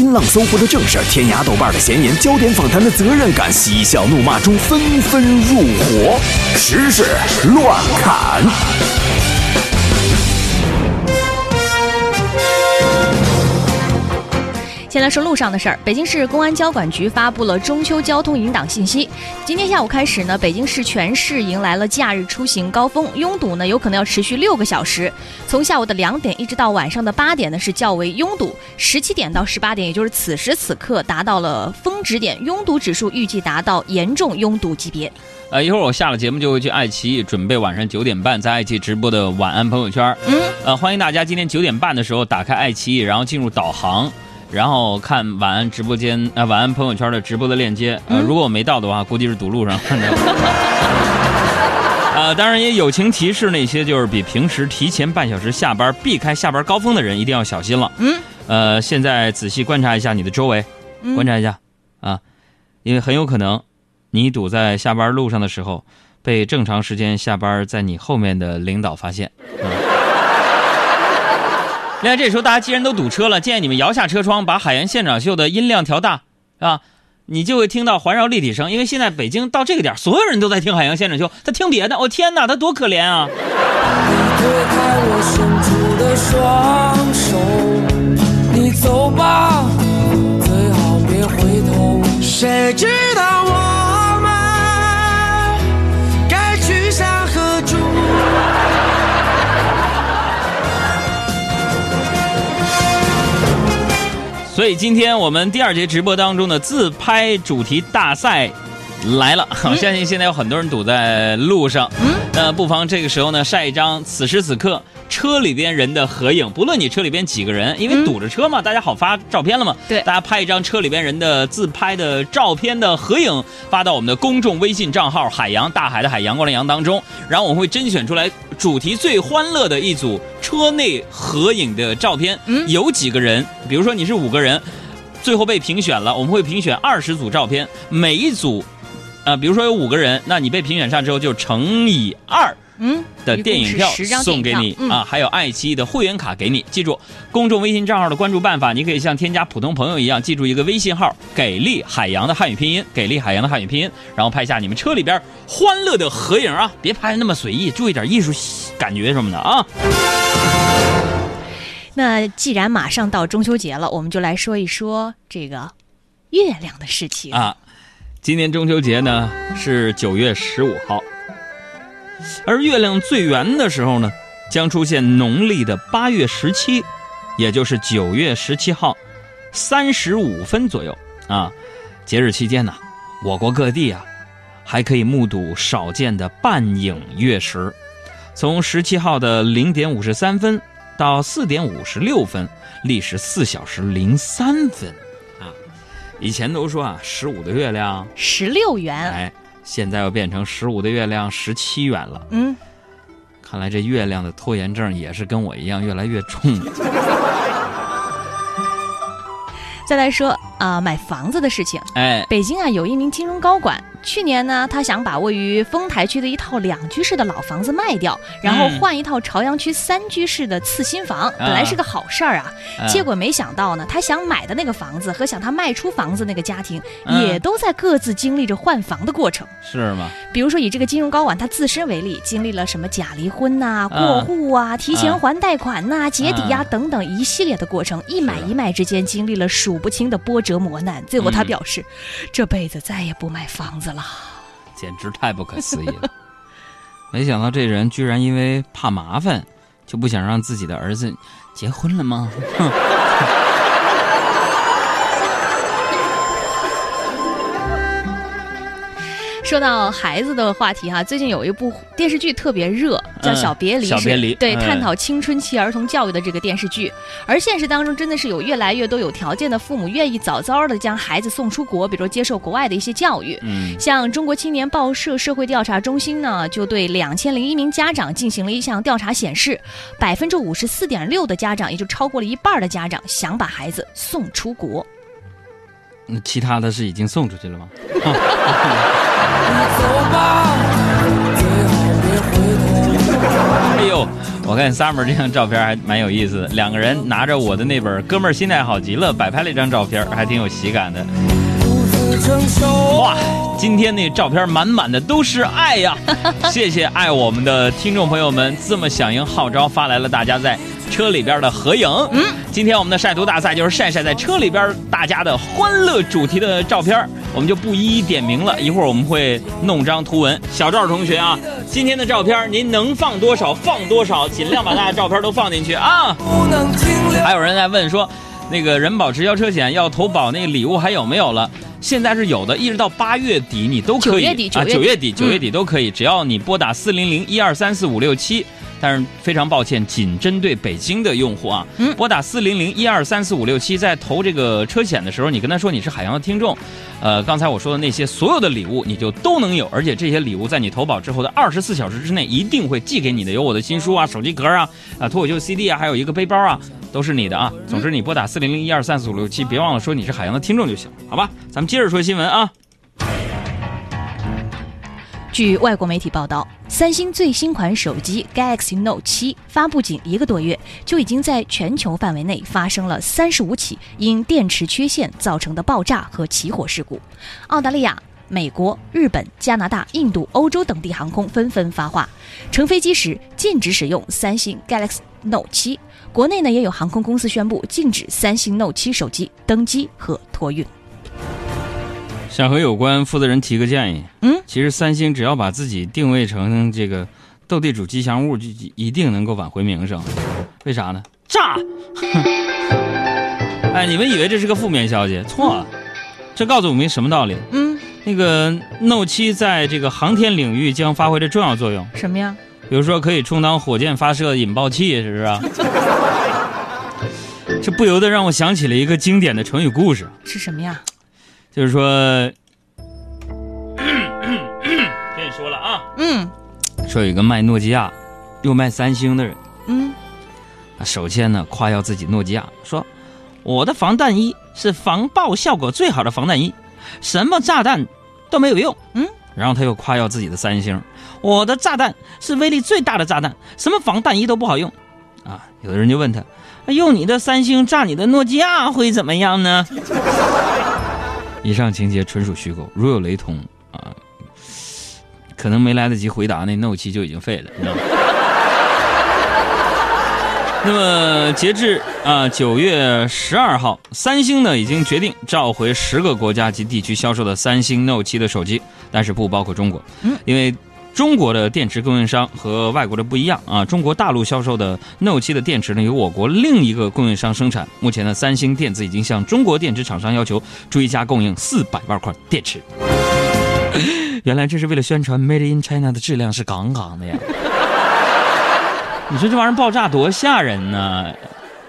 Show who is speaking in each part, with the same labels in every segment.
Speaker 1: 新浪、搜狐的正事，天涯、豆瓣的闲言，焦点访谈的责任感，嬉笑怒骂中纷纷入伙，时事乱砍。
Speaker 2: 先来说路上的事儿。北京市公安交管局发布了中秋交通引导信息。今天下午开始呢，北京市全市迎来了假日出行高峰，拥堵呢有可能要持续六个小时。从下午的两点一直到晚上的八点呢是较为拥堵，十七点到十八点，也就是此时此刻达到了峰值点，拥堵指数预计达到严重拥堵级别。
Speaker 3: 呃，一会儿我下了节目就会去爱奇艺准备晚上九点半在爱奇艺直播的晚安朋友圈。
Speaker 2: 嗯，
Speaker 3: 呃，欢迎大家今天九点半的时候打开爱奇艺，然后进入导航。然后看晚安直播间啊，晚安朋友圈的直播的链接。呃，如果我没到的话，估计是堵路上。呃，当然也友情提示那些就是比平时提前半小时下班、避开下班高峰的人，一定要小心了。
Speaker 2: 嗯。
Speaker 3: 呃，现在仔细观察一下你的周围，观察一下啊，因为很有可能你堵在下班路上的时候，被正常时间下班在你后面的领导发现。另外，这时候大家既然都堵车了，建议你们摇下车窗，把《海洋现场秀》的音量调大，啊，你就会听到环绕立体声。因为现在北京到这个点，所有人都在听《海洋现场秀》，他听别的，我天哪，他多可怜啊！你走吧，最好别回头。谁知道所以今天我们第二节直播当中的自拍主题大赛来了，我相信现在有很多人堵在路上，嗯，那不妨这个时候呢晒一张此时此刻车里边人的合影，不论你车里边几个人，因为堵着车嘛，大家好发照片了嘛，
Speaker 2: 对，
Speaker 3: 大家拍一张车里边人的自拍的照片的合影，发到我们的公众微信账号“海洋大海的海洋光的洋”当中，然后我们会甄选出来主题最欢乐的一组。车内合影的照片，嗯有几个人？比如说你是五个人，最后被评选了，我们会评选二十组照片，每一组，呃，比如说有五个人，那你被评选上之后就乘以二。
Speaker 2: 嗯，
Speaker 3: 的电影票送给你啊，还有爱奇艺的会员卡给你。记住，公众微信账号的关注办法，你可以像添加普通朋友一样，记住一个微信号“给力海洋”的汉语拼音，“给力海洋”的汉语拼音，然后拍下你们车里边欢乐的合影啊，别拍的那么随意，注意点艺术感觉什么的啊。
Speaker 2: 那既然马上到中秋节了，我们就来说一说这个月亮的事情
Speaker 3: 啊。今年中秋节呢是九月十五号。而月亮最圆的时候呢，将出现农历的八月十七，也就是九月十七号，三十五分左右啊。节日期间呢，我国各地啊，还可以目睹少见的半影月食。从十七号的零点五十三分到四点五十六分，历时四小时零三分啊。以前都说啊，十五的月亮
Speaker 2: 十六圆，
Speaker 3: 哎。现在又变成十五的月亮十七元了。
Speaker 2: 嗯，
Speaker 3: 看来这月亮的拖延症也是跟我一样越来越重。
Speaker 2: 再来说啊，买房子的事情。
Speaker 3: 哎，
Speaker 2: 北京啊，有一名金融高管。去年呢，他想把位于丰台区的一套两居室的老房子卖掉，然后换一套朝阳区三居室的次新房，本来是个好事儿啊。结果没想到呢，他想买的那个房子和想他卖出房子那个家庭，也都在各自经历着换房的过程。
Speaker 3: 是吗？
Speaker 2: 比如说以这个金融高管他自身为例，经历了什么假离婚呐、过户啊、提前还贷款呐、结抵押等等一系列的过程，一买一卖之间经历了数不清的波折磨难。最后他表示，这辈子再也不买房子。
Speaker 3: 简直太不可思议了！没想到这人居然因为怕麻烦，就不想让自己的儿子结婚了吗？
Speaker 2: 哼 说到孩子的话题哈，最近有一部电视剧特别热，叫《小别离》，
Speaker 3: 小别离
Speaker 2: 对，探讨青春期儿童教育的这个电视剧。而现实当中，真的是有越来越多有条件的父母愿意早早的将孩子送出国，比如接受国外的一些教育。
Speaker 3: 嗯，
Speaker 2: 像中国青年报社社会调查中心呢，就对两千零一名家长进行了一项调查，显示百分之五十四点六的家长，也就超过了一半的家长想把孩子送出国。
Speaker 3: 那其他的是已经送出去了吗？哎呦，呦，我看 Summer 这张照片还蛮有意思的，两个人拿着我的那本《哥们儿心态好极了》，摆拍了一张照片，还挺有喜感的。哇，今天那照片满满的都是爱呀！谢谢爱我们的听众朋友们这么响应号召，发来了大家在车里边的合影。嗯，今天我们的晒图大赛就是晒晒在车里边大家的欢乐主题的照片，我们就不一一点名了。一会儿我们会弄张图文。小赵同学啊，今天的照片您能放多少放多少，尽量把大家照片都放进去啊。还有人在问说，那个人保直销车险要投保那个礼物还有没有了？现在是有的，一直到八月底你都可以
Speaker 2: 九月底
Speaker 3: 啊，
Speaker 2: 九月底
Speaker 3: 九月底九月底都可以，只要你拨打四零零一二三四五六七。但是非常抱歉，仅针对北京的用户啊，
Speaker 2: 嗯
Speaker 3: 拨打四零零一二三四五六七，在投这个车险的时候，你跟他说你是海洋的听众，呃，刚才我说的那些所有的礼物你就都能有，而且这些礼物在你投保之后的二十四小时之内一定会寄给你的，有我的新书啊、手机壳啊、啊脱口秀 CD 啊，还有一个背包啊，都是你的啊。总之，你拨打四零零一二三四五六七，别忘了说你是海洋的听众就行，好吧？咱们接着说新闻啊。
Speaker 2: 据外国媒体报道，三星最新款手机 Galaxy Note 7发布仅一个多月，就已经在全球范围内发生了三十五起因电池缺陷造成的爆炸和起火事故。澳大利亚、美国、日本、加拿大、印度、欧洲等地航空纷纷发话，乘飞机时禁止使用三星 Galaxy Note 7。国内呢，也有航空公司宣布禁止三星 Note 7手机登机和托运。
Speaker 3: 想和有关负责人提个建议，
Speaker 2: 嗯，
Speaker 3: 其实三星只要把自己定位成这个斗地主吉祥物，就一定能够挽回名声。为啥呢？炸！哎，你们以为这是个负面消息？错了，这告诉我们什么道理？
Speaker 2: 嗯，
Speaker 3: 那个 Note 7在这个航天领域将发挥着重要作用，
Speaker 2: 什么呀？
Speaker 3: 比如说可以充当火箭发射引爆器，是不是啊？这不由得让我想起了一个经典的成语故事。
Speaker 2: 是什么呀？
Speaker 3: 就是说，跟你说了啊，
Speaker 2: 嗯
Speaker 3: 说有一个卖诺基亚又卖三星的人，
Speaker 2: 嗯。
Speaker 3: 首先呢夸耀自己诺基亚，说我的防弹衣是防爆效果最好的防弹衣，什么炸弹都没有用。
Speaker 2: 嗯，
Speaker 3: 然后他又夸耀自己的三星，我的炸弹是威力最大的炸弹，什么防弹衣都不好用。啊，有的人就问他，用你的三星炸你的诺基亚会怎么样呢？以上情节纯属虚构，如有雷同啊，可能没来得及回答，那 Note 7就已经废了，你知道吗？那么，截至啊九月十二号，三星呢已经决定召回十个国家及地区销售的三星 Note 7的手机，但是不包括中国，
Speaker 2: 嗯，
Speaker 3: 因为中国的电池供应商和外国的不一样啊，中国大陆销售的 Note 7的电池呢由我国另一个供应商生产，目前呢三星电子已经向中国电池厂商要求追加供应四百万块电池。原来这是为了宣传 Made in China 的质量是杠杠的呀！你说这玩意儿爆炸多吓人呢？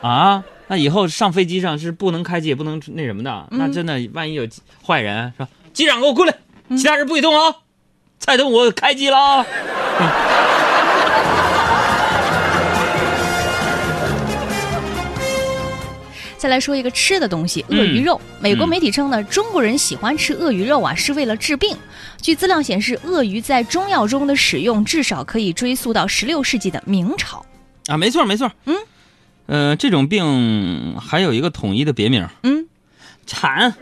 Speaker 3: 啊，那以后上飞机上是不能开机，也不能那什么的。那真的，万一有坏人是吧？机长给我过来，其他人不许动啊！再动我开机了啊！
Speaker 2: 再来说一个吃的东西，鳄鱼肉。美国媒体称呢，中国人喜欢吃鳄鱼肉啊，是为了治病。据资料显示，鳄鱼在中药中的使用至少可以追溯到十六世纪的明朝。
Speaker 3: 啊，没错没错，
Speaker 2: 嗯，
Speaker 3: 呃，这种病还有一个统一的别名，
Speaker 2: 嗯，
Speaker 3: 馋。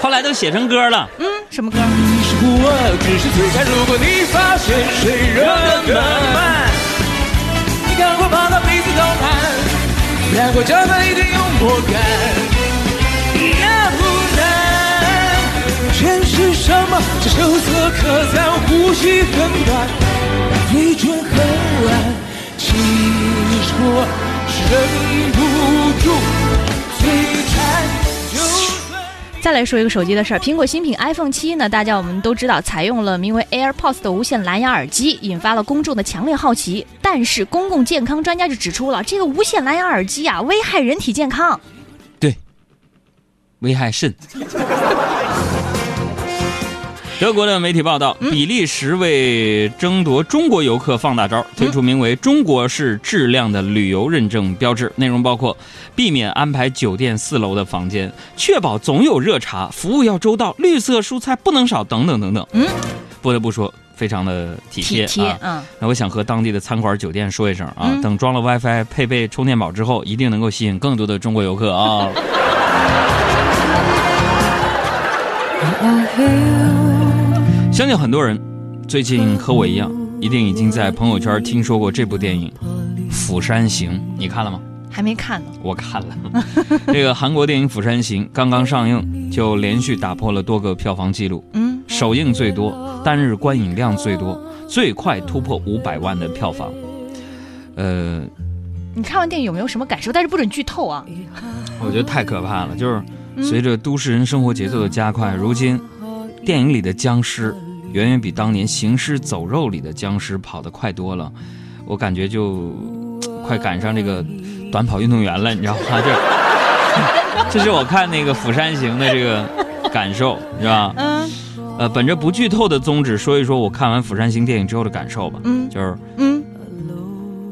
Speaker 3: 后来都写成歌了。
Speaker 2: 嗯，什么歌？
Speaker 4: 你是孤儿，只是最惨。如果你发现谁热得更慢，你赶快跑到彼此偷看，两国交战一定有默感，那不难。全是什么？这羞涩可餐，呼吸很短，嘴唇很软，其实我忍不住
Speaker 2: 再来说一个手机的事儿，苹果新品 iPhone 七呢，大家我们都知道采用了名为 AirPods 的无线蓝牙耳机，引发了公众的强烈好奇。但是公共健康专家就指出了，这个无线蓝牙耳机啊，危害人体健康。
Speaker 3: 对，危害肾。德国的媒体报道，比利时为争夺中国游客放大招，推出名为“中国式质量”的旅游认证标志，内容包括避免安排酒店四楼的房间，确保总有热茶，服务要周到，绿色蔬菜不能少，等等等等。
Speaker 2: 嗯，
Speaker 3: 不得不说，非常的体贴
Speaker 2: 体贴
Speaker 3: 啊。
Speaker 2: 嗯，
Speaker 3: 那我想和当地的餐馆、酒店说一声啊，
Speaker 2: 嗯
Speaker 3: 等装了 WiFi、配备充电宝之后，一定能够吸引更多的中国游客啊。相信很多人最近和我一样，一定已经在朋友圈听说过这部电影《釜山行》，你看了吗？
Speaker 2: 还没看呢。
Speaker 3: 我看了，这个韩国电影《釜山行》刚刚上映，就连续打破了多个票房纪录，
Speaker 2: 嗯，
Speaker 3: 首映最多，单日观影量最多，最快突破五百万的票房。呃，
Speaker 2: 你看完电影有没有什么感受？但是不准剧透啊。
Speaker 3: 我觉得太可怕了，就是随着都市人生活节奏的加快，如今电影里的僵尸远远比当年《行尸走肉》里的僵尸跑得快多了。我感觉就快赶上这个短跑运动员了，你知道吗？这 这是我看那个《釜山行》的这个感受，是吧？
Speaker 2: 嗯
Speaker 3: 呃，本着不剧透的宗旨，说一说我看完《釜山行》电影之后的感受吧。
Speaker 2: 嗯
Speaker 3: 就是
Speaker 2: 嗯，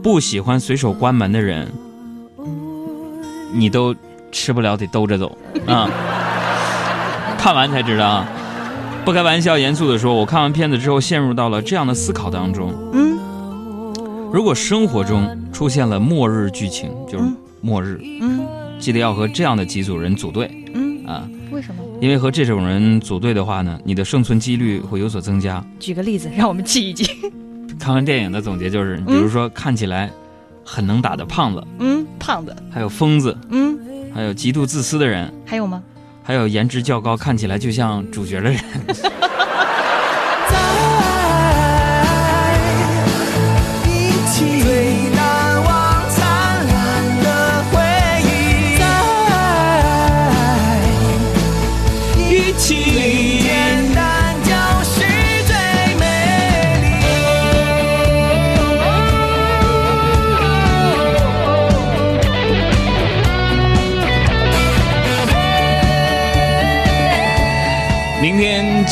Speaker 3: 不喜欢随手关门的人，你都吃不了得兜着走啊！看完才知道啊。不开玩笑，严肃的说，我看完片子之后陷入到了这样的思考当中：
Speaker 2: 嗯
Speaker 3: 如果生活中出现了末日剧情，就是
Speaker 2: 嗯
Speaker 3: 末日，
Speaker 2: 嗯
Speaker 3: 记得要和这样的几组人组队
Speaker 2: 嗯，
Speaker 3: 啊，
Speaker 2: 为什么？
Speaker 3: 因为和这种人组队的话呢，你的生存几率会有所增加。
Speaker 2: 举个例子，让我们记一记。
Speaker 3: 看完电影的总结就是，比如说看起来很能打的胖子，
Speaker 2: 嗯，胖子。
Speaker 3: 还有疯子，
Speaker 2: 嗯，
Speaker 3: 还有极度自私的人，
Speaker 2: 还有吗？
Speaker 3: 还有颜值较高、看起来就像主角的人。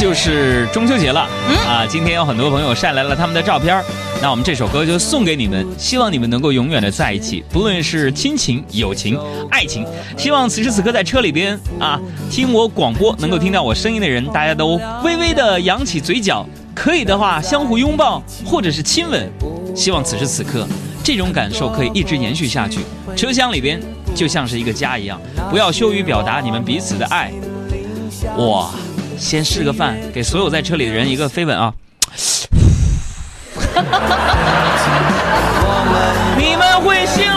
Speaker 3: 就是中秋节了，
Speaker 2: 嗯
Speaker 3: 啊，今天有很多朋友晒来了他们的照片儿那我们这首歌就送给你们，希望你们能够永远的在一起，不论是亲情、友情、爱情。希望此时此刻在车里边啊，听我广播能够听到我声音的人，大家都微微的扬起嘴角，可以的话相互拥抱或者是亲吻。希望此时此刻这种感受可以一直延续下去，车厢里边就像是一个家一样，不要羞于表达你们彼此的爱。哇，先示个范，给所有在车里的人一个飞吻啊！你们会幸